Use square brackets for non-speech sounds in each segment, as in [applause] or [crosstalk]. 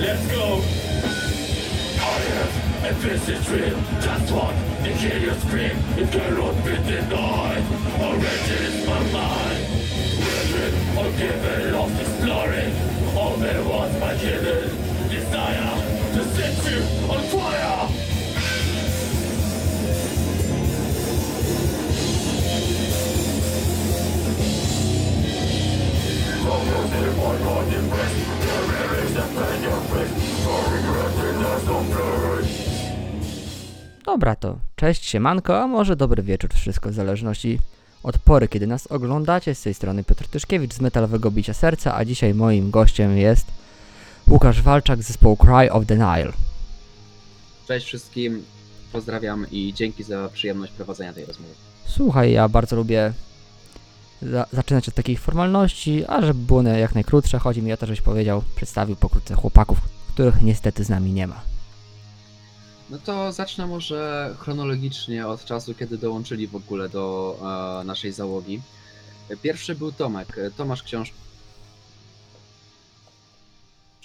let's go. I have a vivid dream, just one, to hear you scream, it cannot be denied. Already is my mind, willing or given, lost exploring. All there was my hidden desire to set you on fire. Dobra to, cześć, siemanko, a może dobry wieczór, wszystko w zależności od pory, kiedy nas oglądacie. Z tej strony Piotr Tyszkiewicz z Metalowego Bicia Serca, a dzisiaj moim gościem jest Łukasz Walczak z zespołu Cry of the Nile. Cześć wszystkim, pozdrawiam i dzięki za przyjemność prowadzenia tej rozmowy. Słuchaj, ja bardzo lubię za zaczynać od takich formalności, a żeby było one jak najkrótsze, chodzi mi o to, żebyś powiedział, przedstawił pokrótce chłopaków, których niestety z nami nie ma. No to zacznę może chronologicznie od czasu, kiedy dołączyli w ogóle do e, naszej załogi. Pierwszy był Tomek, Tomasz Książ...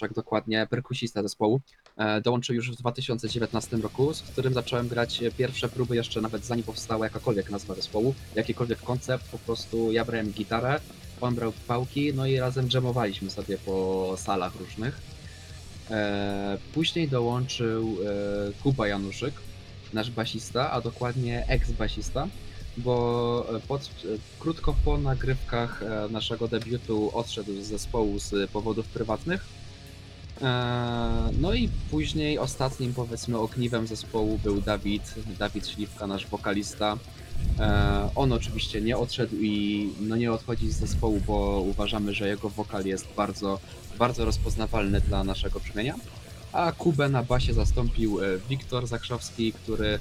Tak dokładnie, perkusista zespołu. E, dołączył już w 2019 roku, z którym zacząłem grać pierwsze próby jeszcze nawet zanim powstała jakakolwiek nazwa zespołu, jakikolwiek koncept, po prostu ja brałem gitarę, on brał pałki, no i razem dżemowaliśmy sobie po salach różnych. E, później dołączył e, Kuba Januszyk, nasz basista, a dokładnie ex-basista, bo pod, krótko po nagrywkach naszego debiutu odszedł z zespołu z powodów prywatnych. E, No i później ostatnim powiedzmy ogniwem zespołu był Dawid, Dawid Śliwka, nasz wokalista. E, On oczywiście nie odszedł i no nie odchodzi z zespołu, bo uważamy, że jego wokal jest bardzo bardzo rozpoznawalny dla naszego brzmienia. A Kubę na basie zastąpił e, Wiktor Zakrzowski, który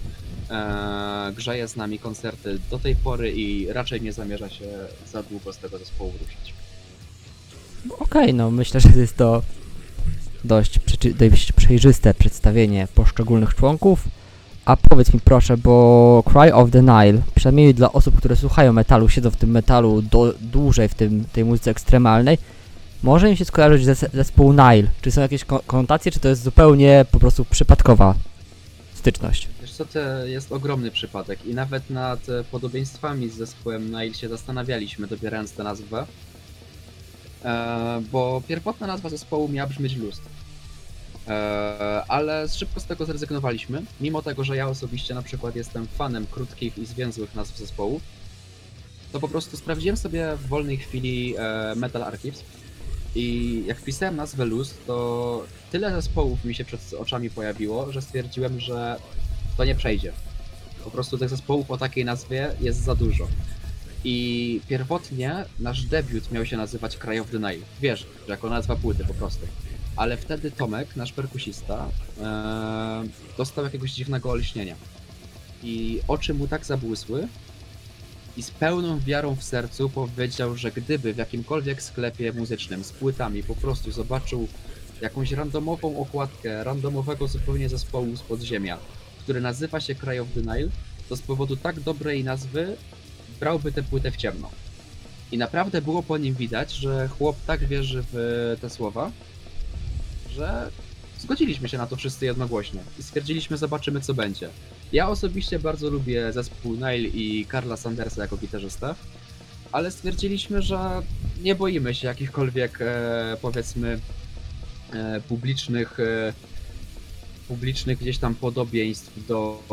grzeje z nami koncerty do tej pory i raczej nie zamierza się za długo z tego zespołu ruszyć. Okej, no myślę, że jest to dość, dość przejrzyste przedstawienie poszczególnych członków. A powiedz mi proszę, bo Cry of the Nile, przynajmniej dla osób, które słuchają metalu, siedzą w tym metalu do, dłużej w tym, tej muzyce ekstremalnej, może im się skojarzyć ze, zespół Nile. Czy są jakieś ko- konotacje, czy to jest zupełnie po prostu przypadkowa styczność? Wiesz co, to jest ogromny przypadek i nawet nad podobieństwami z zespołem Nile się zastanawialiśmy, dobierając tę nazwę. E, bo pierwotna nazwa zespołu miała brzmieć Lust. E, ale szybko z tego zrezygnowaliśmy, mimo tego, że ja osobiście na przykład jestem fanem krótkich i zwięzłych nazw zespołu, to po prostu sprawdziłem sobie w wolnej chwili e, Metal Archives i jak wpisałem nazwę Lust, to tyle zespołów mi się przed oczami pojawiło, że stwierdziłem, że to nie przejdzie. Po prostu tych zespołów o takiej nazwie jest za dużo. I pierwotnie nasz debiut miał się nazywać Cry of the Nile. Wiesz, jako nazwa płyty po prostu. Ale wtedy Tomek, nasz perkusista, e, dostał jakiegoś dziwnego olśnienia. I oczy mu tak zabłysły i z pełną wiarą w sercu powiedział, że gdyby w jakimkolwiek sklepie muzycznym z płytami po prostu zobaczył jakąś randomową okładkę randomowego zupełnie zespołu z podziemia, który nazywa się Cry of the to z powodu tak dobrej nazwy brałby tę płytę w ciemno. I naprawdę było po nim widać, że chłop tak wierzy w te słowa, że zgodziliśmy się na to wszyscy jednogłośnie i stwierdziliśmy, zobaczymy co będzie. Ja osobiście bardzo lubię zespół Nile i Karla Sandersa jako gitarzysta, ale stwierdziliśmy, że nie boimy się jakichkolwiek e, powiedzmy e, publicznych e, publicznych gdzieś tam podobieństw do,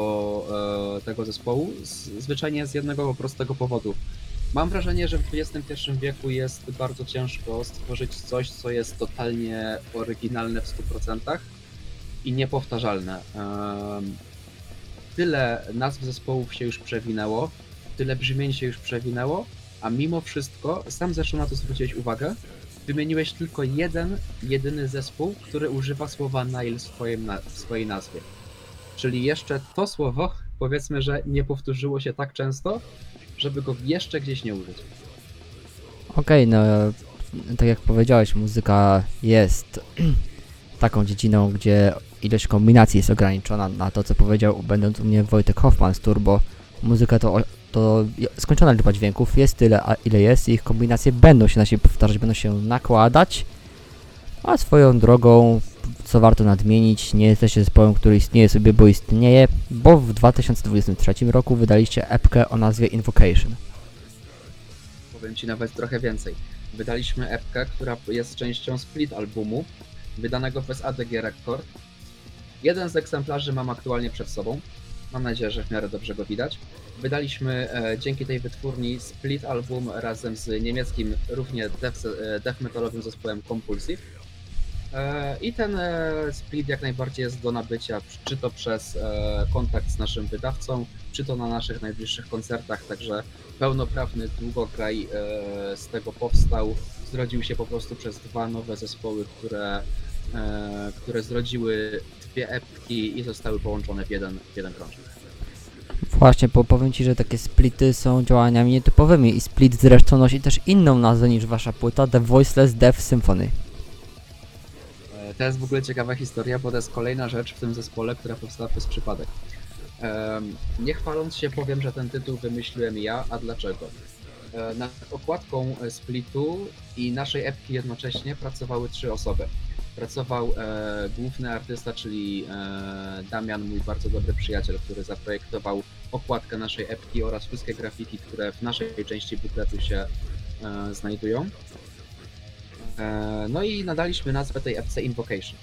e, tego zespołu, z, zwyczajnie z jednego prostego powodu. Mam wrażenie, że w XXI wieku jest bardzo ciężko stworzyć coś, co jest totalnie oryginalne w 100% i niepowtarzalne. Em, tyle nazw zespołów się już przewinęło, tyle brzmień się już przewinęło, a mimo wszystko, sam zresztą na to zwróciłeś uwagę, wymieniłeś tylko jeden, jedyny zespół, który używa słowa Nile w, swoim w swojej nazwie. Czyli jeszcze to słowo, powiedzmy, że nie powtórzyło się tak często, żeby go jeszcze gdzieś nie użyć. Okej, no tak jak powiedziałeś, muzyka jest [clears throat] taką dziedziną, gdzie ilość kombinacji jest ograniczona na to, co powiedział będąc u mnie Wojtek Hoffman z Turbo. Muzyka to, to skończona liczba dźwięków, jest tyle, a ile jest i ich kombinacje będą się na siebie powtarzać, będą się nakładać, a swoją drogą co warto nadmienić, nie jesteście zespołem, który istnieje sobie, bo istnieje, bo w 2023 roku wydaliście epkę o nazwie Invocation. Powiem ci nawet trochę więcej. Wydaliśmy epkę, która jest częścią split albumu, wydanego przez ADG Record. Jeden z egzemplarzy mam aktualnie przed sobą. Mam nadzieję, że w miarę dobrze go widać. Wydaliśmy e, dzięki tej wytwórni split album razem z niemieckim równie death, e, death metalowym zespołem Compulsive. E, I ten e, split jak najbardziej jest do nabycia, czy to przez e, kontakt z naszym wydawcą, czy to na naszych najbliższych koncertach, także pełnoprawny długograj e, z tego powstał. Zrodził się po prostu przez dwa nowe zespoły, które, e, które zrodziły dwie epki i zostały połączone w jeden, w jeden krążek. Właśnie, bo powiem Ci, że takie splity są działaniami nietypowymi i split zresztą nosi też inną nazwę niż Wasza płyta, The Voiceless Death Symphony. E, To jest w ogóle ciekawa historia, bo to jest kolejna rzecz w tym zespole, która powstała przez przypadek. Em, Nie chwaląc się powiem, że ten tytuł wymyśliłem ja, a dlaczego? E, Nad okładką e, Splitu i naszej epki jednocześnie pracowały trzy osoby. Pracował e, główny artysta, czyli e, Damian, mój bardzo dobry przyjaciel, który zaprojektował okładkę naszej epki oraz wszystkie grafiki, które w naszej części bukletu się e, znajdują. E, No i nadaliśmy nazwę tej epce Invocation.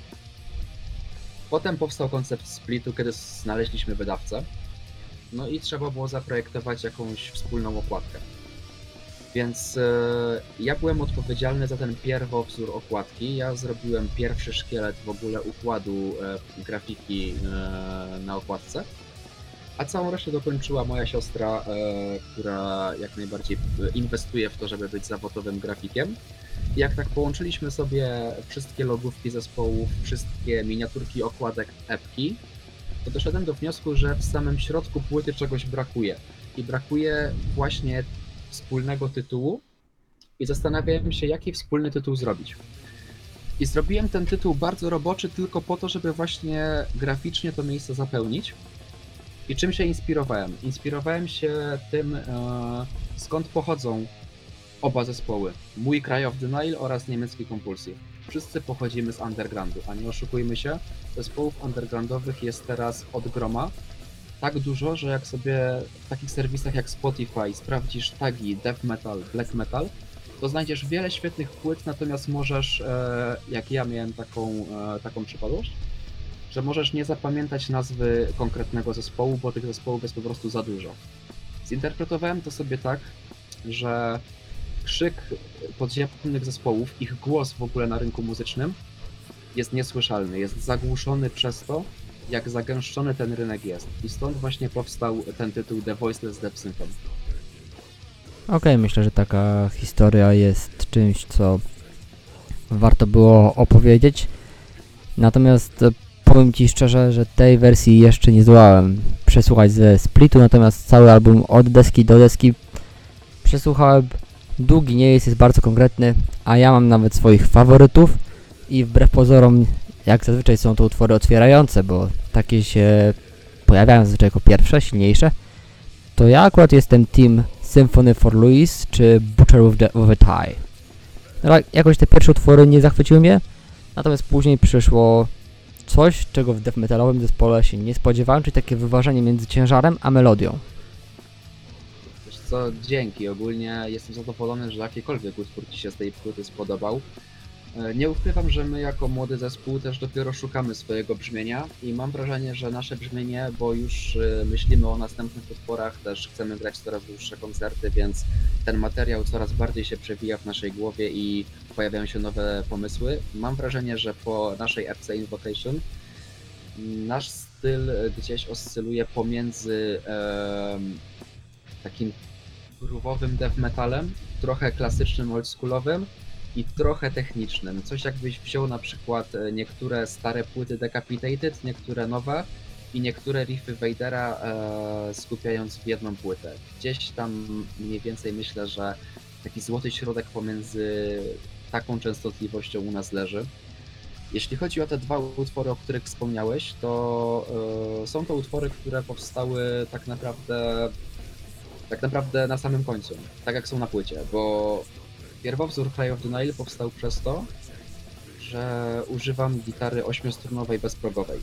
Potem powstał koncept splitu, kiedy znaleźliśmy wydawcę. No i trzeba było zaprojektować jakąś wspólną okładkę. Więc e, ja byłem odpowiedzialny za ten pierwowzór okładki. Ja zrobiłem pierwszy szkielet w ogóle układu e, grafiki e, na okładce. A całą resztę dokończyła moja siostra, która jak najbardziej inwestuje w to, żeby być zawodowym grafikiem. Jak tak połączyliśmy sobie wszystkie logówki zespołów, wszystkie miniaturki okładek epki, to doszedłem do wniosku, że w samym środku płyty czegoś brakuje. I brakuje właśnie wspólnego tytułu. I zastanawiałem się, jaki wspólny tytuł zrobić. I zrobiłem ten tytuł bardzo roboczy tylko po to, żeby właśnie graficznie to miejsce zapełnić. I czym się inspirowałem? Inspirowałem się tym, e, skąd pochodzą oba zespoły. Mój Cry of Nile oraz niemiecki Compulsive. Wszyscy pochodzimy z undergroundu, a nie oszukujmy się, zespołów undergroundowych jest teraz od groma. Tak dużo, że jak sobie w takich serwisach jak Spotify sprawdzisz tagi death metal, black metal, to znajdziesz wiele świetnych płyt, natomiast możesz, e, jak ja miałem taką, e, taką przypadłość, że możesz nie zapamiętać nazwy konkretnego zespołu, bo tych zespołów jest po prostu za dużo. Zinterpretowałem to sobie tak, że krzyk podziemnych zespołów, ich głos w ogóle na rynku muzycznym jest niesłyszalny, jest zagłuszony przez to, jak zagęszczony ten rynek jest. I stąd właśnie powstał ten tytuł The Voiceless Death Symphony. Okej, myślę, że taka historia jest czymś, co warto było opowiedzieć. Natomiast e, powiem Ci szczerze, że tej wersji jeszcze nie zdołałem przesłuchać ze splitu, natomiast cały album od deski do deski przesłuchałem. Długi nie jest, jest bardzo konkretny, a ja mam nawet swoich faworytów i wbrew pozorom, jak zazwyczaj są to utwory otwierające, bo takie się pojawiają zazwyczaj jako pierwsze, silniejsze, to ja akurat jestem team Symphony for Louis czy Butcher with, the, with a Tie. No, jakoś te pierwsze utwory nie zachwyciły mnie, natomiast później przyszło coś, czego w death metalowym zespole się nie spodziewałem, czyli takie wyważenie między ciężarem a melodią. Wiesz co, dzięki. Ogólnie jestem zadowolony, że jakikolwiek utwór Ci się z tej płyty spodobał. E, Nie ukrywam, że my jako młody zespół też dopiero szukamy swojego brzmienia i mam wrażenie, że nasze brzmienie, bo już e, myślimy o następnych utworach, też chcemy grać coraz dłuższe koncerty, więc ten materiał coraz bardziej się przewija w naszej głowie i pojawiają się nowe pomysły. Mam wrażenie, że po naszej FC Invocation nasz styl e, gdzieś oscyluje pomiędzy em, takim grówowym death metalem, trochę klasycznym oldschoolowym i trochę technicznym. Coś jakbyś wziął na przykład e, niektóre stare płyty Decapitated, niektóre nowe i niektóre riffy Vadera e, skupiając w jedną płytę. Gdzieś tam mniej więcej myślę, że taki złoty środek pomiędzy taką częstotliwością u nas leży. Jeśli chodzi o te dwa utwory, o których wspomniałeś, to e, są to utwory, które powstały tak naprawdę tak naprawdę na samym końcu, tak jak są na płycie, bo pierwowzór Cry of the Nile powstał przez to, że używam gitary ośmiostrunowej bezprogowej.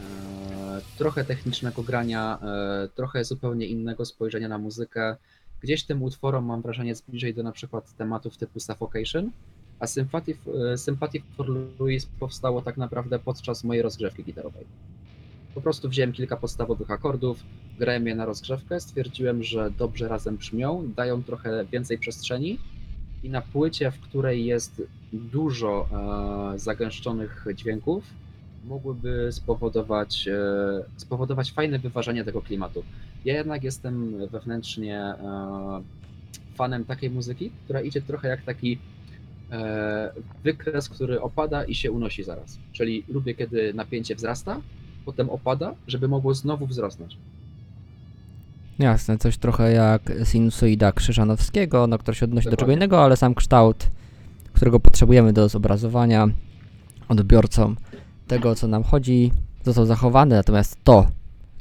E, trochę technicznego grania, e, trochę zupełnie innego spojrzenia na muzykę. Gdzieś tym utworom mam wrażenie jest bliżej do na przykład tematów typu Suffocation, a Sympathy, e, Sympathy for Louis powstało tak naprawdę podczas mojej rozgrzewki gitarowej. Po prostu wziąłem kilka podstawowych akordów, grałem je na rozgrzewkę, stwierdziłem, że dobrze razem brzmią, dają trochę więcej przestrzeni i na płycie, w której jest dużo e, zagęszczonych dźwięków, mogłyby spowodować, e, spowodować fajne wyważenie tego klimatu. Ja jednak jestem wewnętrznie e, fanem takiej muzyki, która idzie trochę jak taki e, wykres, który opada i się unosi zaraz. Czyli lubię, kiedy napięcie wzrasta, potem opada, żeby mogło znowu wzrosnąć. Jasne, coś trochę jak sinusoida Krzyżanowskiego, no, która się odnosi do czego Dokładnie. innego, ale sam kształt, którego potrzebujemy do zobrazowania odbiorcom tego, co nam chodzi, został zachowany. Natomiast to,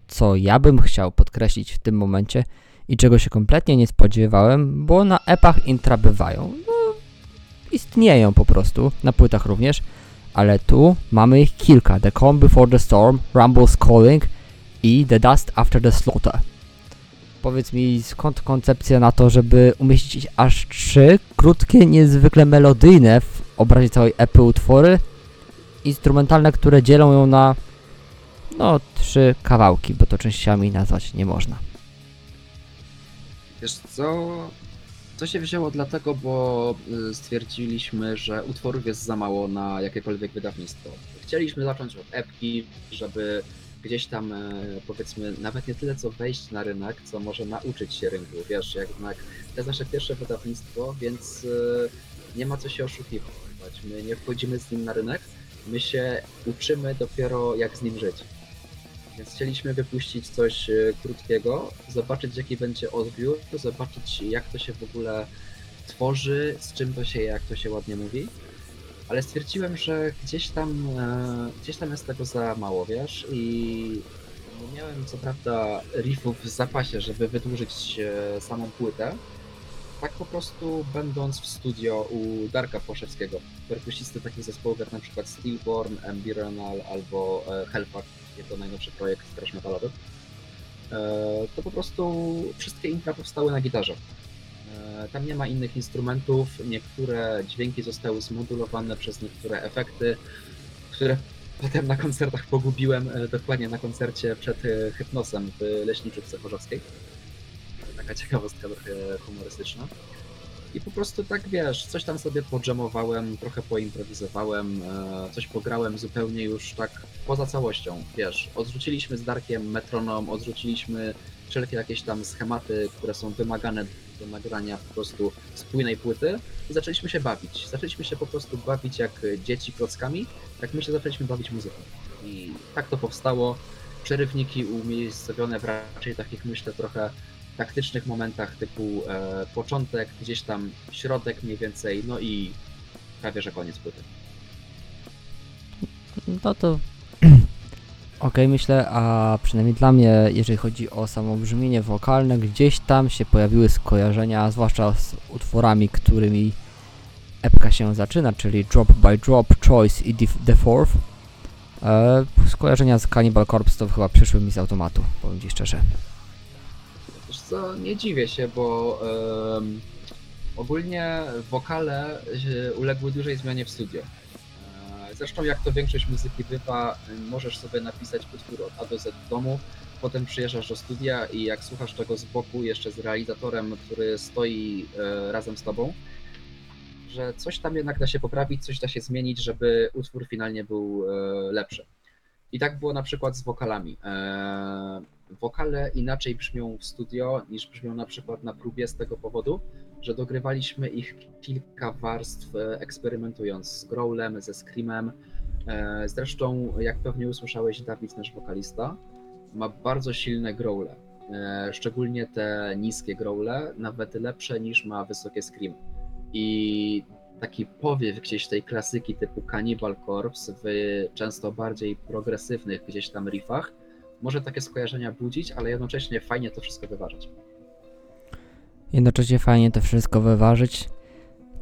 co ja bym chciał podkreślić w tym momencie i czego się kompletnie nie spodziewałem, bo na epach intra bywają. No, istnieją po prostu, na płytach również, ale tu mamy ich kilka. The Calm Before the Storm, Rumble's Calling i The Dust After the Slaughter. Powiedz mi, skąd koncepcja na to, żeby umieścić aż trzy krótkie, niezwykle melodyjne w obrazie całej epy utwory, instrumentalne, które dzielą ją na no trzy kawałki, bo to częściami nazwać nie można. Wiesz co? To się wzięło dlatego, bo y, stwierdziliśmy, że utworów jest za mało na jakiekolwiek wydawnictwo. Chcieliśmy zacząć od epki, żeby gdzieś tam e, powiedzmy nawet nie tyle co wejść na rynek, co może nauczyć się rynku. Wiesz, jednak to jest nasze pierwsze wydawnictwo, więc e, nie ma co się oszukiwać. My nie wchodzimy z nim na rynek, my się uczymy dopiero jak z nim żyć. Więc chcieliśmy wypuścić coś e, krótkiego, zobaczyć jaki będzie odbiór, zobaczyć jak to się w ogóle tworzy, z czym to się, jak to się ładnie mówi. Ale stwierdziłem, że gdzieś tam, e, gdzieś tam jest tego za mało, wiesz, i nie miałem co prawda riffów w zapasie, żeby wydłużyć e, samą płytę. Tak po prostu będąc w studio u Darka Płaszewskiego, perkusisty takich zespołów jak na przykład Stillborn, Embryonal albo e, Hellpack, jego najnowszy projekt thrash metalowy, to po prostu wszystkie intra powstały na gitarze. E, Tam nie ma innych instrumentów, niektóre dźwięki zostały zmodulowane przez niektóre efekty, które potem na koncertach pogubiłem, e, dokładnie na koncercie przed e, Hypnosem w Leśniczówce Chorzowskiej. Taka ciekawostka trochę humorystyczna. I po prostu tak wiesz, coś tam sobie podżemowałem, trochę poimprowizowałem, coś pograłem zupełnie już tak poza całością, wiesz. Odrzuciliśmy z Darkiem metronom, odrzuciliśmy wszelkie jakieś tam schematy, które są wymagane do nagrania po prostu spójnej płyty i zaczęliśmy się bawić. Zaczęliśmy się po prostu bawić jak dzieci klockami, jak my się zaczęliśmy bawić muzyką. I tak to powstało. Przerywniki umiejscowione w raczej takich, myślę, trochę taktycznych momentach typu e, początek, gdzieś tam środek mniej więcej, no i prawie że koniec płyty. No to okej, myślę, a przynajmniej dla mnie, jeżeli chodzi o samo brzmienie wokalne, gdzieś tam się pojawiły skojarzenia, zwłaszcza z utworami, którymi epka się zaczyna, czyli Drop by Drop, Choice i The Fourth. E, skojarzenia z Cannibal Corpse to chyba przyszły mi z automatu, powiem Ci szczerze. Wiesz co, nie dziwię się, bo ogólnie wokale e, uległy dużej zmianie w studio. Zresztą jak to większość muzyki bywa, e, możesz sobie napisać utwór od A do Z w domu, potem przyjeżdżasz do studia i jak słuchasz tego z boku jeszcze z realizatorem, który stoi e, razem z tobą, że coś tam jednak da się poprawić, coś da się zmienić, żeby utwór finalnie był e, lepszy. I tak było na przykład z wokalami. E, wokale inaczej brzmią w studio niż brzmią na przykład na próbie z tego powodu, że dogrywaliśmy ich kilka warstw e, eksperymentując z growlem, ze screamem. E, Zresztą, jak pewnie usłyszałeś, Dawid, nasz wokalista, ma bardzo silne growle. E, Szczególnie te niskie growle, nawet lepsze niż ma wysokie scream. I taki powiew gdzieś tej klasyki typu Cannibal Corpse w często bardziej progresywnych gdzieś tam riffach może takie skojarzenia budzić, ale jednocześnie fajnie to wszystko wyważać. Jednocześnie fajnie to wszystko wyważyć.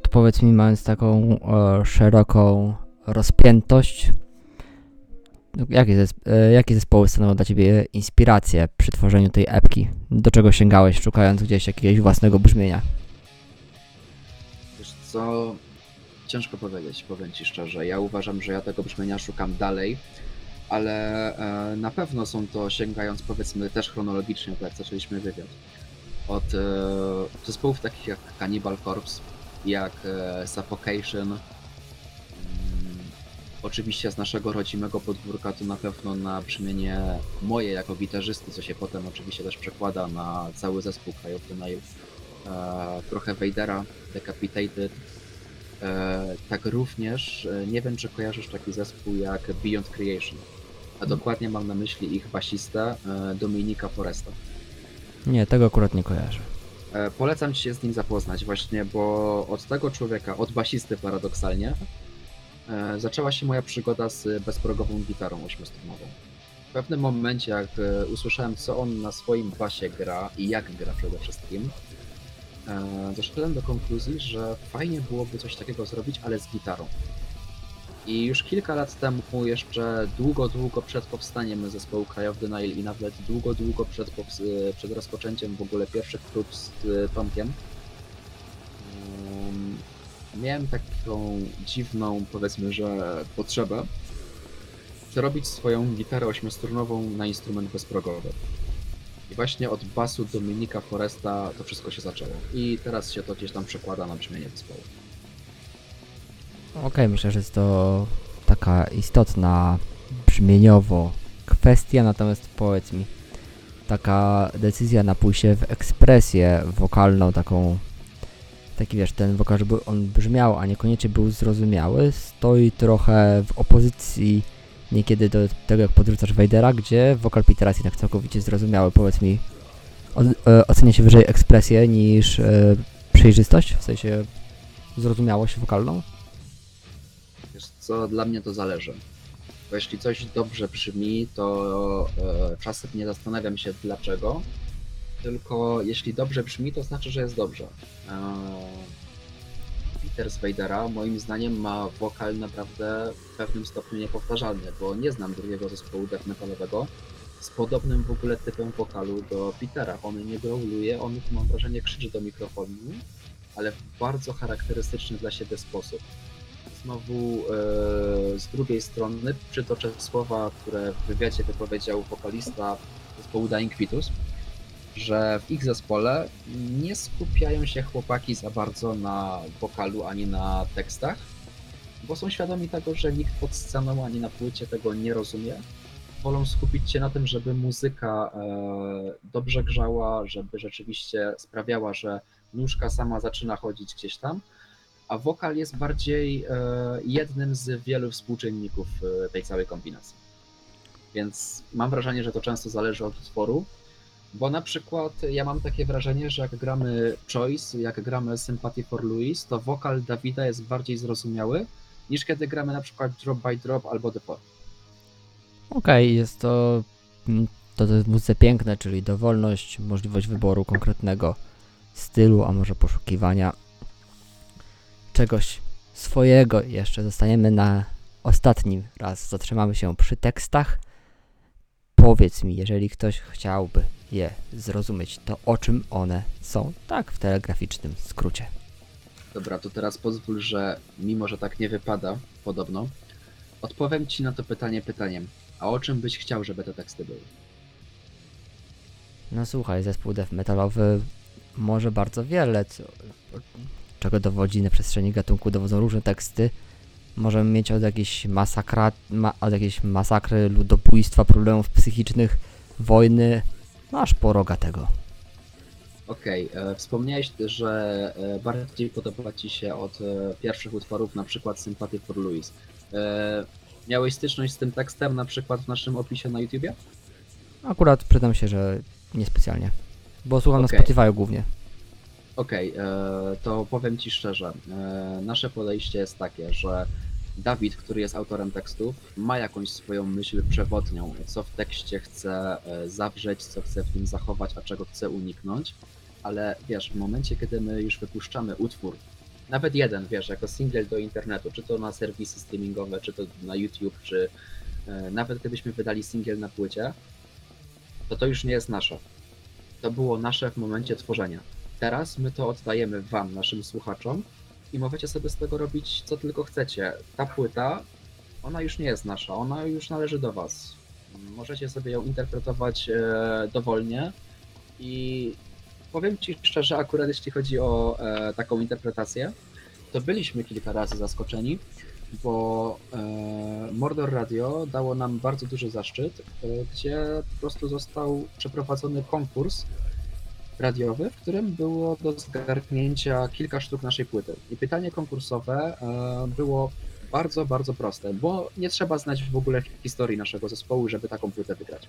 To powiedz mi, mając taką e, szeroką rozpiętość. Jakie, e, jakie zespoły stanowią dla Ciebie inspirację przy tworzeniu tej epki? Do czego sięgałeś, szukając gdzieś jakiegoś własnego brzmienia? Wiesz co, ciężko powiedzieć, powiem Ci szczerze. Ja uważam, że ja tego brzmienia szukam dalej, ale e, na pewno są to sięgając powiedzmy też chronologicznie, tak jak zaczęliśmy wywiad. Od e, zespołów takich jak Cannibal Corpse, jak e, Suffocation. Mm, oczywiście z naszego rodzimego podwórka to na pewno na brzmienie moje jako gitarzysty, co się potem oczywiście też przekłada na cały zespół the Nile. E, trochę Vadera, Decapitated. Tak również, nie wiem czy kojarzysz taki zespół jak Beyond Creation. A dokładnie mam na myśli ich basistę e, Dominika Foresta. Nie, tego akurat nie kojarzę. E, Polecam ci się z nim zapoznać właśnie, bo od tego człowieka, od basisty paradoksalnie, e, zaczęła się moja przygoda z bezprogową gitarą ośmiostrunową. W pewnym momencie, jak e, usłyszałem, co on na swoim basie gra i jak gra przede wszystkim, doszedłem do konkluzji, że fajnie byłoby coś takiego zrobić, ale z gitarą. I już kilka lat temu, jeszcze długo, długo przed powstaniem zespołu Cry of i nawet długo, długo przed, e, przed rozpoczęciem w ogóle pierwszych prób z e, Tomkiem, em, miałem taką dziwną, powiedzmy, że potrzebę zrobić swoją gitarę ośmiostrunową na instrument bezprogowy. I właśnie od basu Dominika Foresta to wszystko się zaczęło. I teraz się to gdzieś tam przekłada na brzmienie zespołu. Okej, myślę, że jest to taka istotna brzmieniowo kwestia, natomiast powiedz mi, taka decyzja na pójście w ekspresję wokalną, taką, taki wiesz, ten wokal, żeby on brzmiał, a niekoniecznie był zrozumiały, stoi trochę w opozycji niekiedy do tego, jak podrzucasz Vadera, gdzie wokal Petera jest jednak całkowicie zrozumiały. Powiedz mi, e, ocenia się wyżej ekspresję niż e, przejrzystość, w sensie zrozumiałość wokalną? Co, dla mnie to zależy. Bo jeśli coś dobrze brzmi, to e, czasem nie zastanawiam się dlaczego, tylko jeśli dobrze brzmi, to znaczy, że jest dobrze. E, Peter z moim zdaniem ma wokal naprawdę w pewnym stopniu niepowtarzalny, bo nie znam drugiego zespołu death metalowego z podobnym w ogóle typem wokalu do Petera. On nie growluje, on mam wrażenie krzyczy do mikrofonu, ale w bardzo charakterystyczny dla siebie sposób. Znowu e, z drugiej strony przytoczę słowa, które w wywiadzie wypowiedział wokalista zespołu Dying Fetus, że w ich zespole nie skupiają się chłopaki za bardzo na wokalu ani na tekstach, bo są świadomi tego, że nikt pod sceną ani na płycie tego nie rozumie. Wolą skupić się na tym, żeby muzyka e, dobrze grzała, żeby rzeczywiście sprawiała, że nóżka sama zaczyna chodzić gdzieś tam, a wokal jest bardziej e, jednym z wielu współczynników e, tej całej kombinacji. Więc mam wrażenie, że to często zależy od utworu, bo na przykład ja mam takie wrażenie, że jak gramy Choice, jak gramy Sympathy for Louis, to wokal Dawida jest bardziej zrozumiały niż kiedy gramy na przykład Drop by Drop albo The. Okej, jest to, mm, to, to jest muzyce piękne, czyli dowolność, możliwość wyboru konkretnego stylu, a może poszukiwania czegoś swojego. Jeszcze zostaniemy na ostatnim raz, zatrzymamy się przy tekstach. Powiedz mi, jeżeli ktoś chciałby je zrozumieć, to o czym one są, tak w telegraficznym skrócie. Dobra, to teraz pozwól, że mimo, że tak nie wypada, podobno, odpowiem Ci na to pytanie pytaniem. A o czym byś chciał, żeby te teksty były? No słuchaj, zespół death metalowy może bardzo wiele, co, czego dowodzi na przestrzeni gatunku, dowodzą różne teksty. Możemy mieć od jakiejś masakra, ma, od jakiejś masakry, ludobójstwa, problemów psychicznych, wojny, no aż po rogatego. Okej, e, wspomniałeś, że e, bardziej podoba Ci się od e, pierwszych utworów, na przykład Sympathy for Louis. E, miałeś styczność z tym tekstem na przykład w naszym opisie na YouTubie? Akurat przyznam się, że niespecjalnie, bo słucham Okej. na Spotify głównie. Okej, e, to powiem Ci szczerze. E, nasze podejście jest takie, że Dawid, który jest autorem tekstów, ma jakąś swoją myśl przewodnią, co w tekście chce e, zawrzeć, co chce w nim zachować, a czego chce uniknąć. Ale wiesz, w momencie, kiedy my już wypuszczamy utwór nawet jeden, wiesz, jako single do internetu, czy to na serwisy streamingowe, czy to na YouTube, czy nawet gdybyśmy wydali single na płycie, to to już nie jest nasze. To było nasze w momencie tworzenia. Teraz my to oddajemy wam, naszym słuchaczom i możecie sobie z tego robić co tylko chcecie. Ta płyta, ona już nie jest nasza, ona już należy do was. Możecie sobie ją interpretować e, dowolnie i powiem ci szczerze, akurat jeśli chodzi o e, taką interpretację, to byliśmy kilka razy zaskoczeni, bo e, Mordor Radio dało nam bardzo duży zaszczyt, e, gdzie po prostu został przeprowadzony konkurs radiowy, w którym było do zgarnięcia kilka sztuk naszej płyty. I pytanie konkursowe e, było bardzo, bardzo proste, bo nie trzeba znać w ogóle historii naszego zespołu, żeby taką płytę wygrać.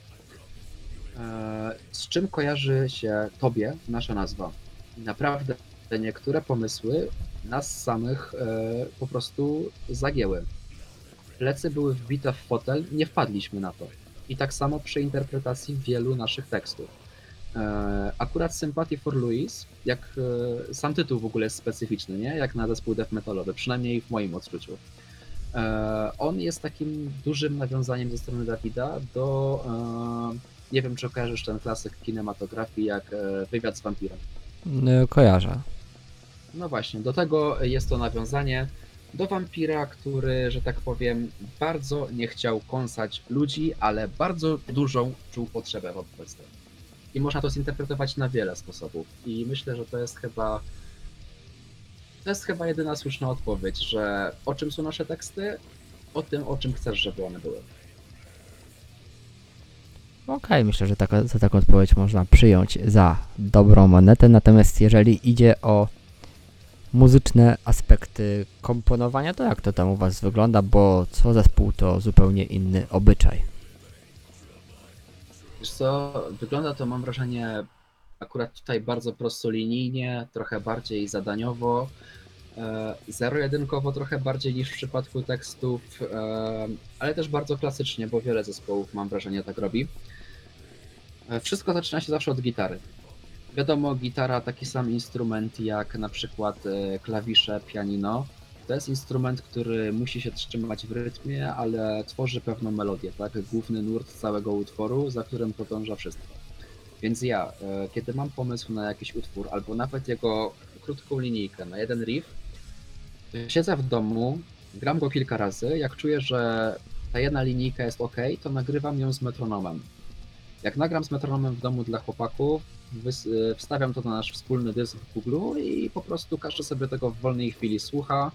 E, Z czym kojarzy się tobie nasza nazwa? Naprawdę niektóre pomysły nas samych e, po prostu zagięły. Plecy były wbite w fotel, nie wpadliśmy na to. I tak samo przy interpretacji wielu naszych tekstów. E, Akurat Sympathy for Louis, jak e, sam tytuł w ogóle jest specyficzny, nie? Jak na zespół death metalowy, przynajmniej w moim odczuciu. E, On jest takim dużym nawiązaniem ze strony Dawida do, nie wiem czy kojarzysz ten klasyk kinematografii jak Wywiad z wampirem. N- Kojarzę. No właśnie, do tego jest to nawiązanie do wampira, który, że tak powiem, bardzo nie chciał kąsać ludzi, ale bardzo dużą czuł potrzebę wobec tego. I można to zinterpretować na wiele sposobów. I myślę, że to jest chyba. To jest chyba jedyna słuszna odpowiedź, że o czym są nasze teksty, o tym, o czym chcesz, żeby one były. Okej, myślę, że taka, za taką odpowiedź można przyjąć za dobrą monetę. Natomiast jeżeli idzie o muzyczne aspekty komponowania, to jak to tam u Was wygląda? Bo co zespół to zupełnie inny obyczaj. Wiesz co, wygląda to mam wrażenie akurat tutaj bardzo prostolinijnie, trochę bardziej zadaniowo, e, zero-jedynkowo trochę bardziej niż w przypadku tekstów, e, ale też bardzo klasycznie, bo wiele zespołów mam wrażenie tak robi. E, Wszystko zaczyna się zawsze od gitary. Wiadomo, gitara taki sam instrument jak na przykład e, klawisze, pianino. To jest instrument, który musi się trzymać w rytmie, ale tworzy pewną melodię, tak? Główny nurt całego utworu, za którym podąża wszystko. Więc ja, e, kiedy mam pomysł na jakiś utwór, albo nawet jego krótką linijkę na jeden riff, siedzę w domu, gram go kilka razy, jak czuję, że ta jedna linijka jest ok, to nagrywam ją z metronomem. Jak nagram z metronomem w domu dla chłopaków, e, wstawiam to na nasz wspólny dysk w Google i po prostu każdy sobie tego w wolnej chwili słucha.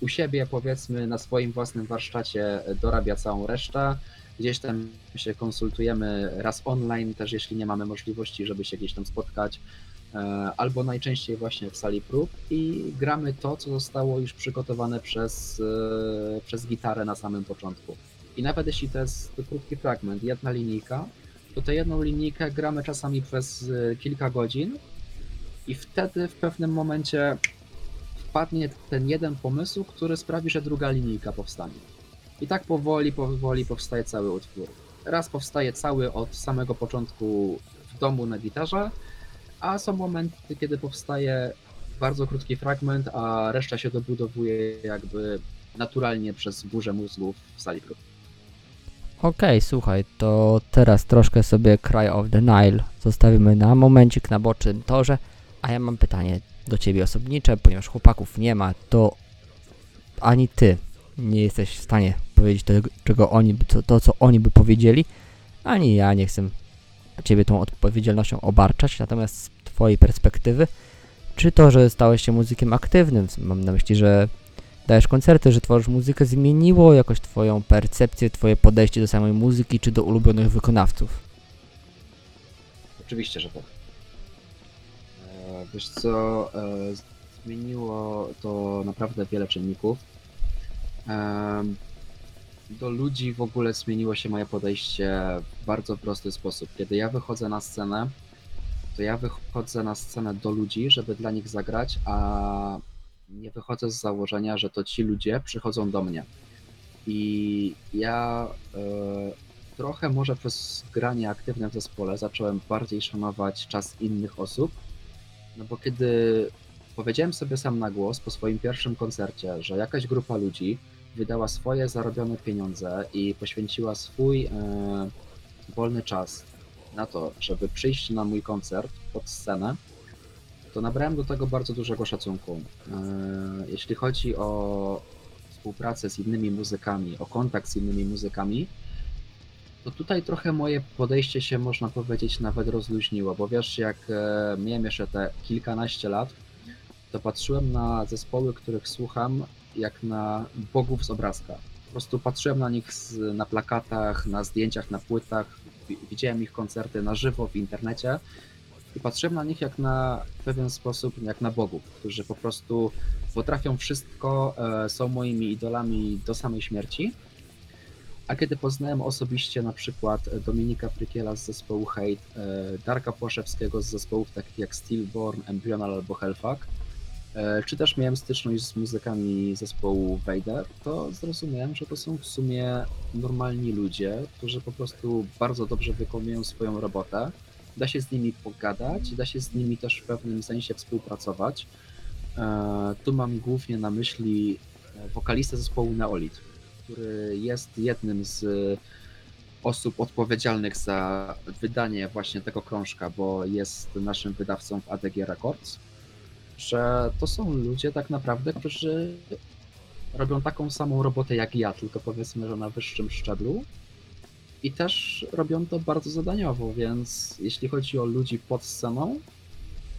U siebie, powiedzmy, na swoim własnym warsztacie dorabia całą resztę. Gdzieś tam się konsultujemy raz online, też jeśli nie mamy możliwości, żeby się gdzieś tam spotkać, albo najczęściej właśnie w sali prób i gramy to, co zostało już przygotowane przez, e, przez gitarę na samym początku. I nawet jeśli to jest krótki fragment, jedna linijka, to tę jedną linijkę gramy czasami przez e, kilka godzin i wtedy w pewnym momencie wpadnie ten jeden pomysł, który sprawi, że druga linijka powstanie. I tak powoli, powoli powstaje cały utwór. Raz powstaje cały od samego początku w domu na gitarze, a są momenty, kiedy powstaje bardzo krótki fragment, a reszta się dobudowuje jakby naturalnie przez burzę mózgów w sali prób. Okej, słuchaj, to teraz troszkę sobie Cry of the Nile zostawimy na momencik na bocznym torze, a ja mam pytanie do Ciebie osobnicze, ponieważ chłopaków nie ma, to ani Ty nie jesteś w stanie powiedzieć to, czego oni, to, to co oni by powiedzieli, ani ja nie chcę Ciebie tą odpowiedzialnością obarczać, natomiast z Twojej perspektywy, czy to, że stałeś się muzykiem aktywnym, mam na myśli, że dajesz koncerty, że tworzysz muzykę, zmieniło jakoś Twoją percepcję, Twoje podejście do samej muzyki, czy do ulubionych wykonawców? Oczywiście, że tak. E, Wiesz co, e, zmieniło to naprawdę wiele czynników. Do ludzi w ogóle zmieniło się moje podejście w bardzo prosty sposób. Kiedy ja wychodzę na scenę, to ja wychodzę na scenę do ludzi, żeby dla nich zagrać, a nie wychodzę z założenia, że to ci ludzie przychodzą do mnie. I ja e, trochę może przez granie aktywne w zespole zacząłem bardziej szanować czas innych osób, no bo kiedy powiedziałem sobie sam na głos po swoim pierwszym koncercie, że jakaś grupa ludzi wydała swoje zarobione pieniądze i poświęciła swój e, wolny czas na to, żeby przyjść na mój koncert pod scenę, to nabrałem do tego bardzo dużego szacunku. E, jeśli chodzi o współpracę z innymi muzykami, o kontakt z innymi muzykami, to tutaj trochę moje podejście się, można powiedzieć, nawet rozluźniło, bo wiesz, jak e, miałem jeszcze te kilkanaście lat, to patrzyłem na zespoły, których słucham, jak na bogów z obrazka. Po prostu patrzyłem na nich z, na plakatach, na zdjęciach, na płytach, wi- widziałem ich koncerty na żywo w internecie i patrzyłem na nich jak na w pewien sposób, jak na bogów, którzy po prostu potrafią wszystko, e, są moimi idolami do samej śmierci. A kiedy poznałem osobiście na przykład Dominika Frykiela z zespołu Hate, e, Darka Płaszewskiego z zespołów takich jak Stillborn, Embryonal albo Hellfuck, e, czy też miałem styczność z muzykami zespołu Vader, to zrozumiałem, że to są w sumie normalni ludzie, którzy po prostu bardzo dobrze wykonują swoją robotę. Da się z nimi pogadać, da się z nimi też w pewnym sensie współpracować. E, Tu mam głównie na myśli wokalistę zespołu Neolit, który jest jednym z osób odpowiedzialnych za wydanie właśnie tego krążka, bo jest naszym wydawcą w ADG Records, że to są ludzie tak naprawdę, którzy robią taką samą robotę jak ja, tylko powiedzmy, że na wyższym szczeblu. I też robią to bardzo zadaniowo, więc jeśli chodzi o ludzi pod sceną,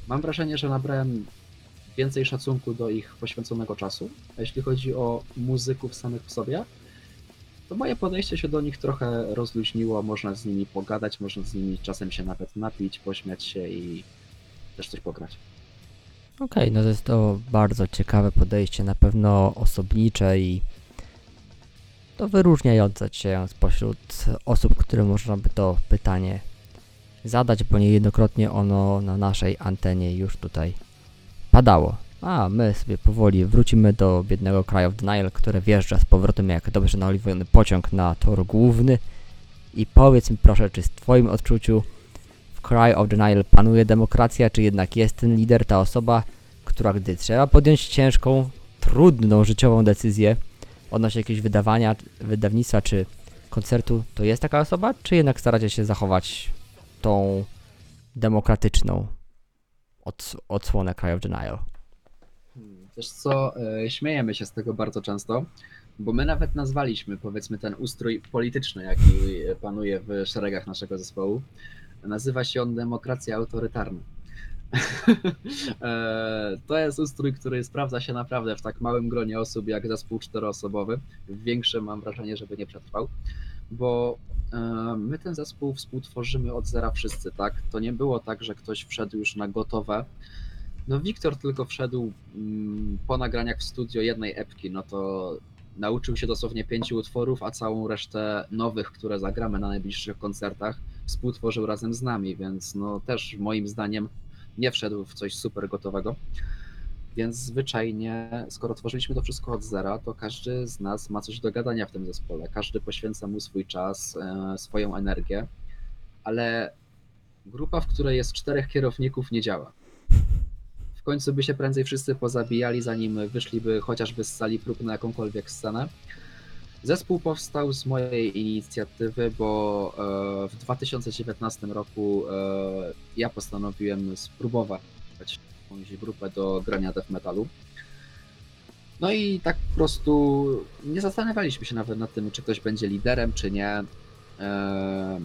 mam wrażenie, że nabrałem więcej szacunku do ich poświęconego czasu. A jeśli chodzi o muzyków samych w sobie, to moje podejście się do nich trochę rozluźniło. Można z nimi pogadać, można z nimi czasem się nawet napić, pośmiać się i też coś pograć. Okej, no to jest to bardzo ciekawe podejście, na pewno osobnicze i to wyróżniające się spośród osób, którym można by to pytanie zadać, bo niejednokrotnie ono na naszej antenie już tutaj padało. A my sobie powoli wrócimy do biednego Cry of Denial, które wjeżdża z powrotem jak dobrze naoliwiony pociąg na tor główny. I powiedz mi proszę, czy w twoim odczuciu w Cry of Denial panuje demokracja, czy jednak jest ten lider, ta osoba, która gdy trzeba podjąć ciężką, trudną życiową decyzję odnośnie jakiegoś wydawania, wydawnictwa czy koncertu, to jest taka osoba, czy jednak staracie się zachować tą demokratyczną ods- odsłonę Cry of Denial? Wiesz co, e, śmiejemy się z tego bardzo często, bo my nawet nazwaliśmy, powiedzmy, ten ustrój polityczny, jaki panuje w szeregach naszego zespołu. Nazywa się on demokracja autorytarna. [laughs] E, to jest ustrój, który sprawdza się naprawdę w tak małym gronie osób jak zespół czteroosobowy. W większym mam wrażenie, żeby nie przetrwał, bo e, my ten zespół współtworzymy od zera wszyscy, tak? To nie było tak, że ktoś wszedł już na gotowe. No Wiktor tylko wszedł mm, po nagraniach w studio jednej epki, no to nauczył się dosłownie pięciu utworów, a całą resztę nowych, które zagramy na najbliższych koncertach, współtworzył razem z nami, więc no też moim zdaniem nie wszedł w coś super gotowego. Więc zwyczajnie, skoro tworzyliśmy to wszystko od zera, to każdy z nas ma coś do gadania w tym zespole. Każdy poświęca mu swój czas, e, swoją energię, ale grupa, w której jest czterech kierowników, nie działa. W końcu by się prędzej wszyscy pozabijali, zanim wyszliby chociażby z sali prób na jakąkolwiek scenę. Zespół powstał z mojej inicjatywy, bo e, w 2019 roku e, ja postanowiłem spróbować jakąś grupę do grania death metalu. No i tak po prostu nie zastanawialiśmy się nawet nad tym, czy ktoś będzie liderem, czy nie. E,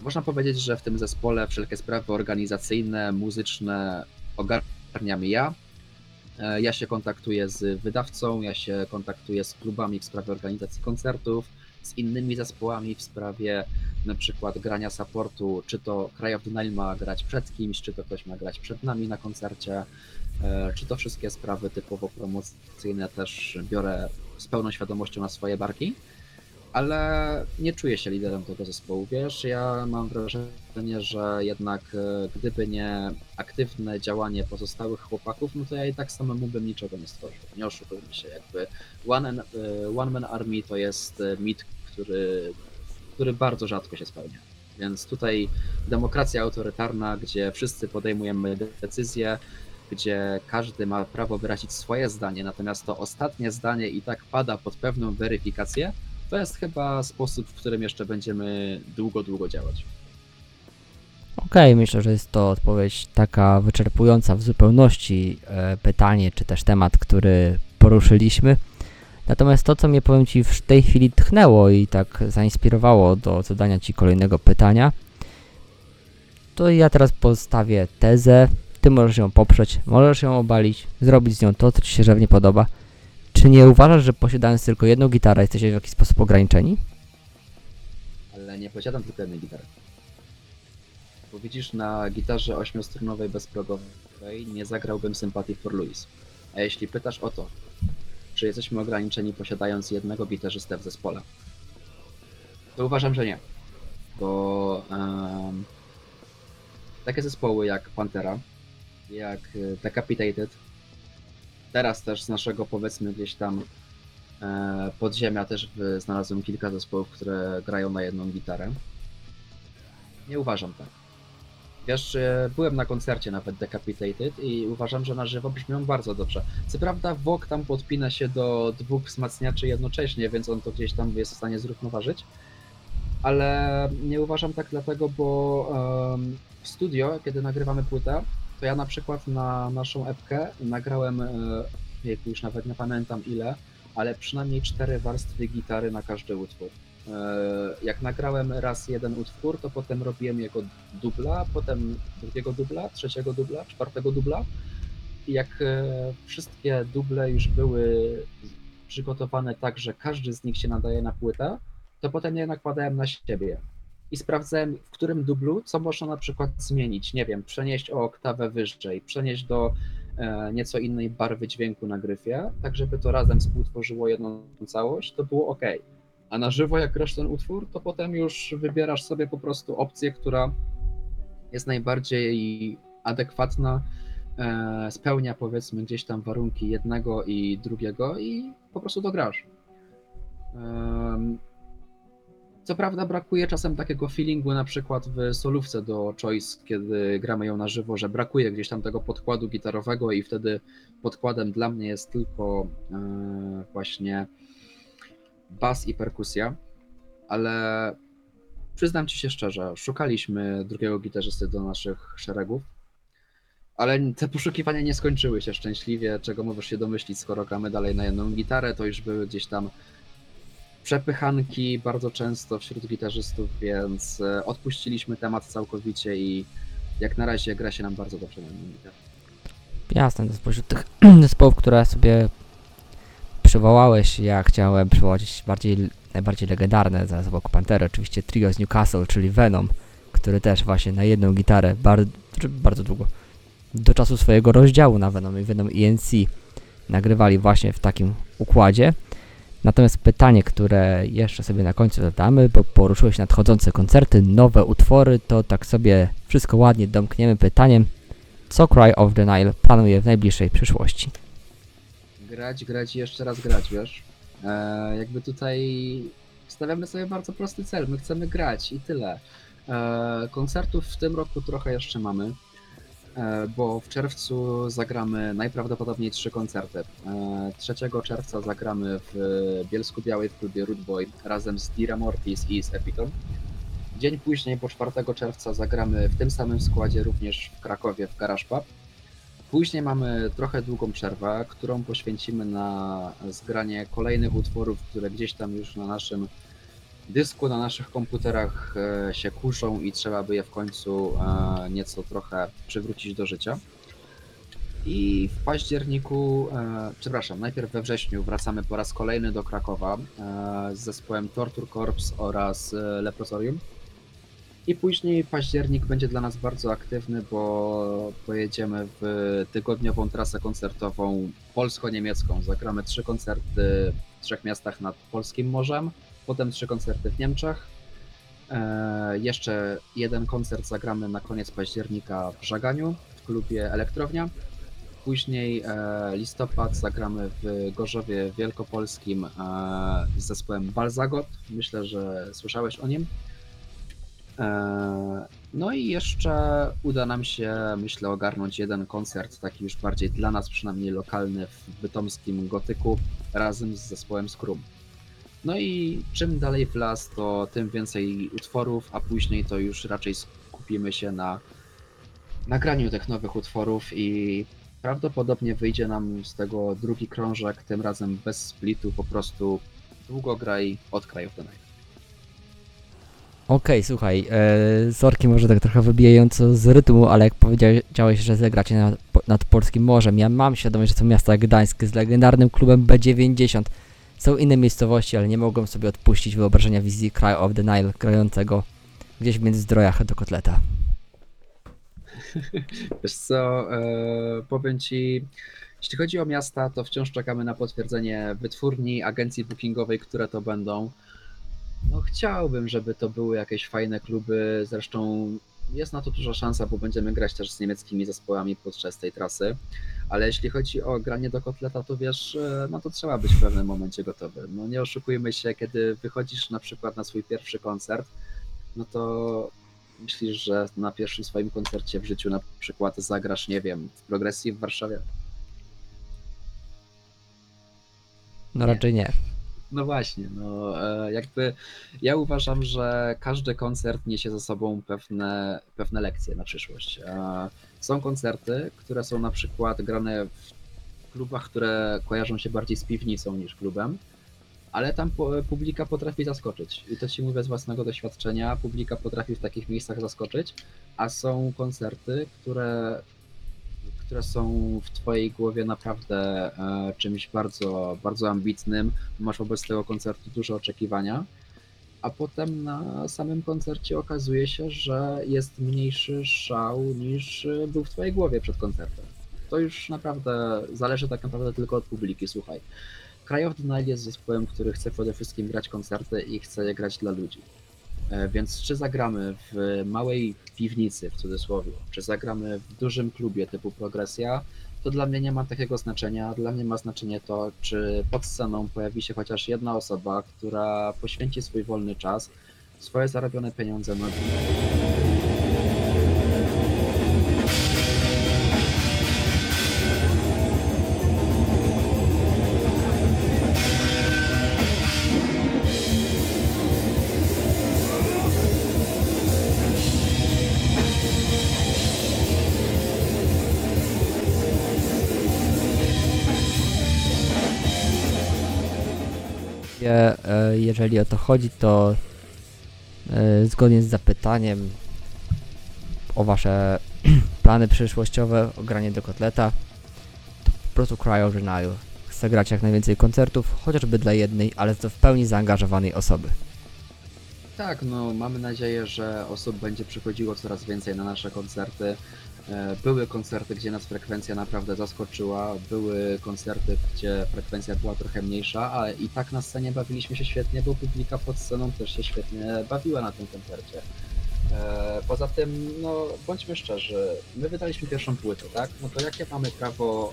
Można powiedzieć, że w tym zespole wszelkie sprawy organizacyjne, muzyczne ogarniam ja. E, Ja się kontaktuję z wydawcą, ja się kontaktuję z klubami w sprawie organizacji koncertów, z innymi zespołami w sprawie na przykład grania supportu, czy to Cry of Nile ma grać przed kimś, czy to ktoś ma grać przed nami na koncercie, e, czy to wszystkie sprawy typowo promocyjne też biorę z pełną świadomością na swoje barki, ale nie czuję się liderem tego zespołu, wiesz, ja mam wrażenie, że jednak e, gdyby nie aktywne działanie pozostałych chłopaków, no to ja i tak samemu bym niczego nie stworzył. Nie oszukujmy się, jakby One, Man- e, One Man Army to jest e, mit, który, który bardzo rzadko się spełnia. Więc tutaj demokracja autorytarna, gdzie wszyscy podejmujemy decyzje, gdzie każdy ma prawo wyrazić swoje zdanie, natomiast to ostatnie zdanie i tak pada pod pewną weryfikację, to jest chyba sposób, w którym jeszcze będziemy długo, długo działać. Okej, myślę, że jest to odpowiedź taka wyczerpująca w zupełności e, pytanie, czy też temat, który poruszyliśmy. Natomiast to, co mnie powiem Ci w tej chwili tchnęło i tak zainspirowało do zadania Ci kolejnego pytania, to ja teraz postawię tezę. Ty możesz ją poprzeć, możesz ją obalić, zrobić z nią to, co Ci się żywnie podoba. Czy nie uważasz, że posiadając tylko jedną gitarę jesteście w jakiś sposób ograniczeni? Ale nie posiadam tylko jednej gitary. Bo widzisz, na gitarze ośmiostrunowej bezprogowej nie zagrałbym Sympathy for Louis. A jeśli pytasz o to, czy jesteśmy ograniczeni posiadając jednego gitarzystę w zespole, to uważam, że nie. Bo em, takie zespoły jak Pantera, jak e, Decapitated, teraz też z naszego powiedzmy gdzieś tam e, podziemia też znalazłem kilka zespołów, które grają na jedną gitarę. Nie uważam tak. Wiesz, byłem na koncercie nawet Decapitated i uważam, że na żywo brzmią bardzo dobrze. Co prawda Wok tam podpina się do dwóch wzmacniaczy jednocześnie, więc on to gdzieś tam jest w stanie zrównoważyć. Ale nie uważam tak dlatego, bo em, w studio, kiedy nagrywamy płytę, to ja na przykład na naszą epkę nagrałem, e, jejku, już nawet nie pamiętam ile, ale przynajmniej cztery warstwy gitary na każdy utwór. E, Jak nagrałem raz jeden utwór, to potem robiłem jego dubla, potem drugiego dubla, trzeciego dubla, czwartego dubla. I jak e, wszystkie duble już były przygotowane tak, że każdy z nich się nadaje na płytę, to potem je nakładałem na siebie. I sprawdzałem, w którym dublu, co można na przykład zmienić. Nie wiem, przenieść o oktawę wyżej, przenieść do e, nieco innej barwy dźwięku na gryfie, tak żeby to razem współtworzyło jedną całość, to było ok. A na żywo, jak grasz ten utwór, to potem już wybierasz sobie po prostu opcję, która jest najbardziej adekwatna, e, spełnia powiedzmy gdzieś tam warunki jednego i drugiego i po prostu to grasz. Co prawda brakuje czasem takiego feelingu na przykład w solówce do Choice, kiedy gramy ją na żywo, że brakuje gdzieś tam tego podkładu gitarowego i wtedy podkładem dla mnie jest tylko e, właśnie bas i perkusja, ale przyznam ci się szczerze, szukaliśmy drugiego gitarzysty do naszych szeregów, ale te poszukiwania nie skończyły się szczęśliwie, czego możesz się domyślić, skoro gramy dalej na jedną gitarę, to już były gdzieś tam przepychanki bardzo często wśród gitarzystów, więc e, odpuściliśmy temat całkowicie i jak na razie gra się nam bardzo dobrze na gitarę. Jasne, to spośród tych [clears throat] zespołów, które sobie przywołałeś, ja chciałem przywołać bardziej, najbardziej legendarne za zespołu Pantery, oczywiście trio z Newcastle, czyli Venom, który też właśnie na jedną gitarę bardzo, bardzo długo, do czasu swojego rozdziału na Venom i Venom ENC nagrywali właśnie w takim układzie. Natomiast pytanie, które jeszcze sobie na końcu zadamy, bo poruszyłeś nadchodzące koncerty, nowe utwory, to tak sobie wszystko ładnie domkniemy pytaniem, co Cry of the Nile planuje w najbliższej przyszłości. grać, grać i jeszcze raz grać, wiesz? E, jakby tutaj stawiamy sobie bardzo prosty cel, my chcemy grać i tyle. E, koncertów w tym roku trochę jeszcze mamy, bo w czerwcu zagramy najprawdopodobniej trzy koncerty. E, 3 czerwca zagramy w Bielsku Białej w klubie Root Boy razem z Dira Mortis i z Epiton. Dzień później, po 4 czerwca, zagramy w tym samym składzie również w Krakowie w Garage Pub. Później mamy trochę długą przerwę, którą poświęcimy na zgranie kolejnych utworów, które gdzieś tam już na naszym dysku, na naszych komputerach e, się kuszą i trzeba by je w końcu e, nieco trochę przywrócić do życia. I w październiku, e, przepraszam, najpierw we wrześniu wracamy po raz kolejny do Krakowa z zespołem Torture Corps oraz Leprosorium. I później październik będzie dla nas bardzo aktywny, bo pojedziemy w tygodniową trasę koncertową polsko-niemiecką. Zagramy trzy koncerty w trzech miastach nad polskim morzem, potem trzy koncerty w Niemczech. E, jeszcze jeden koncert zagramy na koniec października w Żaganiu w klubie Elektrownia. Później e, listopad zagramy w Gorzowie Wielkopolskim e, z zespołem Balzagot. Myślę, że słyszałeś o nim. No i jeszcze uda nam się, myślę, ogarnąć jeden koncert, taki już bardziej dla nas, przynajmniej lokalny w bytomskim gotyku, razem z zespołem Scrum. No i czym dalej w las, to tym więcej utworów, a później to już raczej skupimy się na nagraniu tych nowych utworów i prawdopodobnie wyjdzie nam z tego drugi krążek, tym razem bez splitu, po prostu długo graj od Cry of the. Okej, słuchaj, e, może tak trochę wybijająco z rytmu, ale jak powiedziałeś, że zagracie nad, nad Polskim Morzem, ja mam świadomość, że miasta jak Gdańsk z legendarnym klubem B90. Są inne miejscowości, ale nie mogłem sobie odpuścić wyobrażenia wizji Cry of the Nile grającego gdzieś między zdrojach do kotleta. [laughs] Wiesz co, e, powiem ci, jeśli chodzi o miasta, to wciąż czekamy na potwierdzenie wytwórni, agencji bookingowej, które to będą. No chciałbym, żeby to były jakieś fajne kluby, zresztą jest na to duża szansa, bo będziemy grać też z niemieckimi zespołami podczas tej trasy. Ale jeśli chodzi o granie do kotleta, to wiesz, e, no to trzeba być w pewnym momencie gotowy. No nie oszukujmy się, kiedy wychodzisz na przykład na swój pierwszy koncert, no to myślisz, że na pierwszym swoim koncercie w życiu na przykład zagrasz, nie wiem, w progresji w Warszawie? No raczej nie. No właśnie, no e, jakby ja uważam, że każdy koncert niesie ze sobą pewne, pewne lekcje na przyszłość. E, Są koncerty, które są na przykład grane w klubach, które kojarzą się bardziej z piwnicą niż klubem, ale tam publika potrafi zaskoczyć. I to ci mówię z własnego doświadczenia, publika potrafi w takich miejscach zaskoczyć, a są koncerty, które które są w twojej głowie naprawdę e, czymś bardzo, bardzo ambitnym, masz wobec tego koncertu duże oczekiwania, a potem na samym koncercie okazuje się, że jest mniejszy szał niż był w twojej głowie przed koncertem. To już naprawdę zależy tak naprawdę tylko od publiki, słuchaj. The Nile jest zespołem, który chce przede wszystkim grać koncerty i chce je grać dla ludzi. E, Więc czy zagramy w małej piwnicy, w cudzysłowie, czy zagramy w dużym klubie typu Progresja, to dla mnie nie ma takiego znaczenia. Dla mnie ma znaczenie to, czy pod sceną pojawi się chociaż jedna osoba, która poświęci swój wolny czas, swoje zarobione pieniądze na Jeżeli o to chodzi, to e, zgodnie z zapytaniem o wasze [clears throat] plany przyszłościowe, o granie do kotleta, to po prostu Cry of the Nile. Chcę grać jak najwięcej koncertów, chociażby dla jednej, ale to w pełni zaangażowanej osoby. Tak, no mamy nadzieję, że osób będzie przychodziło coraz więcej na nasze koncerty. E, Były koncerty, gdzie nas frekwencja naprawdę zaskoczyła, były koncerty, gdzie frekwencja była trochę mniejsza, ale i tak na scenie bawiliśmy się świetnie, bo publika pod sceną też się świetnie bawiła na tym koncercie. E, Poza tym, no bądźmy szczerzy, my wydaliśmy pierwszą płytę, tak? No to jakie mamy prawo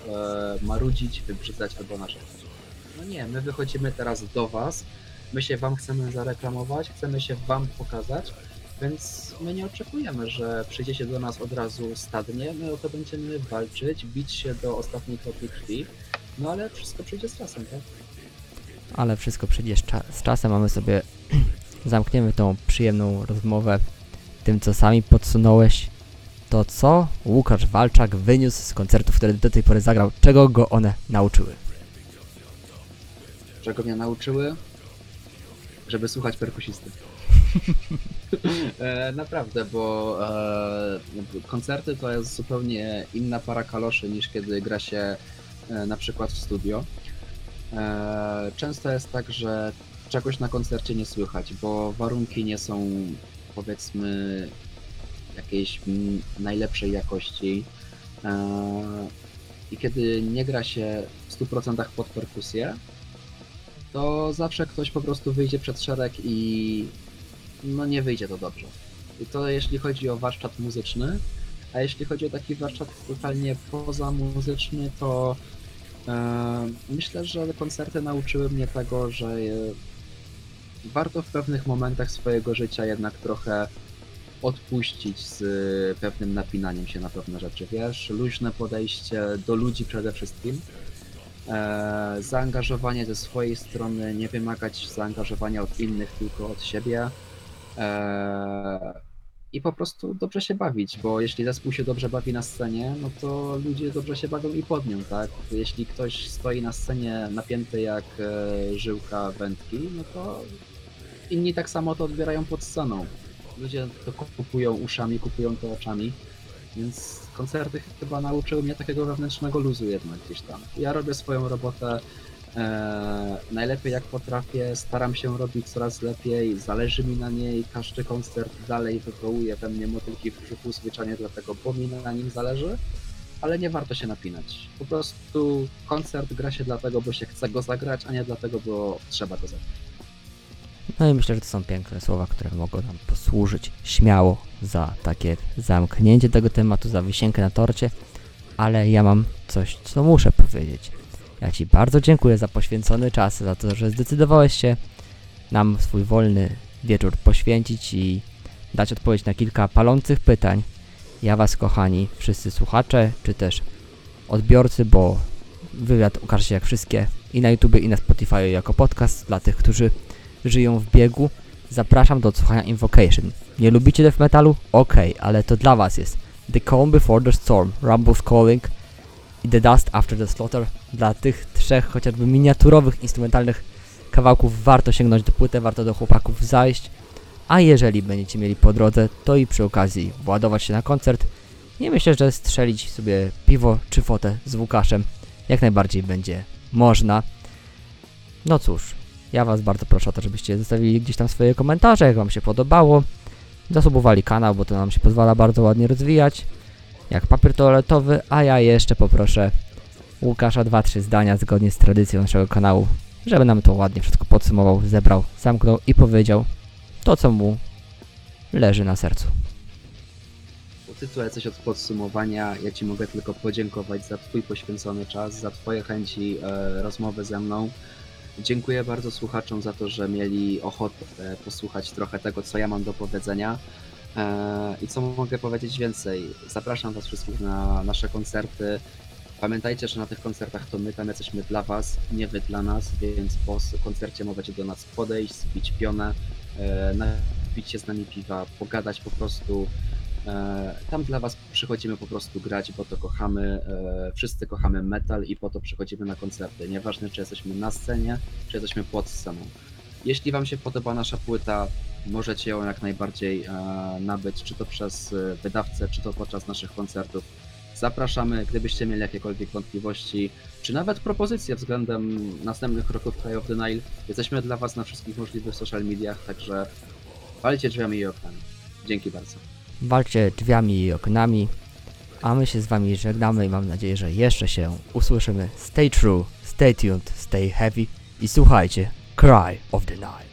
e, marudzić, wybrzydzać albo narzekać? No nie, my wychodzimy teraz do Was, my się Wam chcemy zareklamować, chcemy się Wam pokazać, więc my nie oczekujemy, że przyjdziecie do nas od razu stadnie, my o to będziemy walczyć, bić się do ostatniej kropli krwi, no ale wszystko przyjdzie z czasem, tak? ale wszystko przyjdzie z, cza- z czasem, a my sobie [clears throat] zamkniemy tą przyjemną rozmowę tym, co sami podsunąłeś. To co Łukasz Walczak wyniósł z koncertów, które do tej pory zagrał, czego go one nauczyły? Czego mnie nauczyły? Żeby słuchać perkusisty. E, naprawdę, bo e, koncerty to jest zupełnie inna para kaloszy niż kiedy gra się e, na przykład w studio. Często jest tak, że czegoś na koncercie nie słychać, bo warunki nie są powiedzmy jakiejś najlepszej jakości. I kiedy nie gra się w 100% pod perkusję, to zawsze ktoś po prostu wyjdzie przed szereg i no nie wyjdzie to dobrze. I to jeśli chodzi o warsztat muzyczny, a jeśli chodzi o taki warsztat totalnie pozamuzyczny, to e, myślę, że koncerty nauczyły mnie tego, że e, warto w pewnych momentach swojego życia jednak trochę odpuścić z y, pewnym napinaniem się na pewne rzeczy, wiesz, luźne podejście do ludzi przede wszystkim, e, zaangażowanie ze swojej strony, nie wymagać zaangażowania od innych, tylko od siebie. e, i po prostu dobrze się bawić, bo jeśli zespół się dobrze bawi na scenie, no to ludzie dobrze się bawią i pod nią, tak? Jeśli ktoś stoi na scenie napięty jak e, żyłka wędki, no to inni tak samo to odbierają pod sceną. Ludzie to kupują uszami, kupują to oczami, więc koncerty chyba nauczyły mnie takiego wewnętrznego luzu jednak gdzieś tam. Ja robię swoją robotę e, najlepiej jak potrafię, staram się robić coraz lepiej, zależy mi na niej, każdy koncert dalej wywołuje we mnie motylki w brzuchu zwyczajnie dlatego, bo mi na nim zależy, ale nie warto się napinać. Po prostu koncert gra się dlatego, bo się chce go zagrać, a nie dlatego, bo trzeba go zagrać. No i myślę, że to są piękne słowa, które mogą nam posłużyć śmiało za takie zamknięcie tego tematu, za wisienkę na torcie, ale ja mam coś, co muszę powiedzieć. Ja Ci bardzo dziękuję za poświęcony czas, za to, że zdecydowałeś się nam swój wolny wieczór poświęcić i dać odpowiedź na kilka palących pytań. Ja Was, kochani, wszyscy słuchacze, czy też odbiorcy, bo wywiad ukaże się jak wszystkie i na YouTube, i na Spotify jako podcast dla tych, którzy żyją w biegu. Zapraszam do odsłuchania Invocation. Nie lubicie death metalu? Okej, ale to dla was jest The Calm Before the Storm, Rumble's Calling i The Dust After the Slaughter. Dla tych trzech chociażby miniaturowych, instrumentalnych kawałków warto sięgnąć do płyty, warto do chłopaków zajść. A jeżeli będziecie mieli po drodze, to i przy okazji władować się na koncert. Nie myślę, że strzelić sobie piwo czy fotę z Łukaszem jak najbardziej będzie można. No cóż, ja Was bardzo proszę o to, żebyście zostawili gdzieś tam swoje komentarze, jak Wam się podobało. Zasubowali kanał, bo to nam się pozwala bardzo ładnie rozwijać. Jak papier toaletowy, a ja jeszcze poproszę Łukasza 2-3 zdania zgodnie z tradycją naszego kanału, żeby nam to ładnie wszystko podsumował, zebrał, zamknął i powiedział to, co mu leży na sercu. Po tytule coś od podsumowania, ja Ci mogę tylko podziękować za Twój poświęcony czas, za Twoje chęci e, rozmowy ze mną. Dziękuję bardzo słuchaczom za to, że mieli ochotę posłuchać trochę tego, co ja mam do powiedzenia. E, I co mogę powiedzieć więcej? Zapraszam Was wszystkich na nasze koncerty. Pamiętajcie, że na tych koncertach to my tam jesteśmy dla Was, nie Wy dla nas, więc po koncercie możecie do nas podejść, zbić pionę, e, napić się z nami piwa, pogadać po prostu. E, Tam dla Was przychodzimy po prostu grać, bo to kochamy. Wszyscy kochamy metal i po to przychodzimy na koncerty. Nieważne, czy jesteśmy na scenie, czy jesteśmy pod sceną. Jeśli Wam się podoba nasza płyta, możecie ją jak najbardziej e, nabyć, czy to przez e, wydawcę, czy to podczas naszych koncertów. Zapraszamy, gdybyście mieli jakiekolwiek wątpliwości, czy nawet propozycje względem następnych kroków Cry of the. Jesteśmy dla Was na wszystkich możliwych social mediach, także walcie drzwiami i oknami. Dzięki bardzo. walczcie drzwiami i oknami, a my się z wami żegnamy i mam nadzieję, że jeszcze się usłyszymy. Stay true, stay tuned, stay heavy i słuchajcie Cry of the Nile.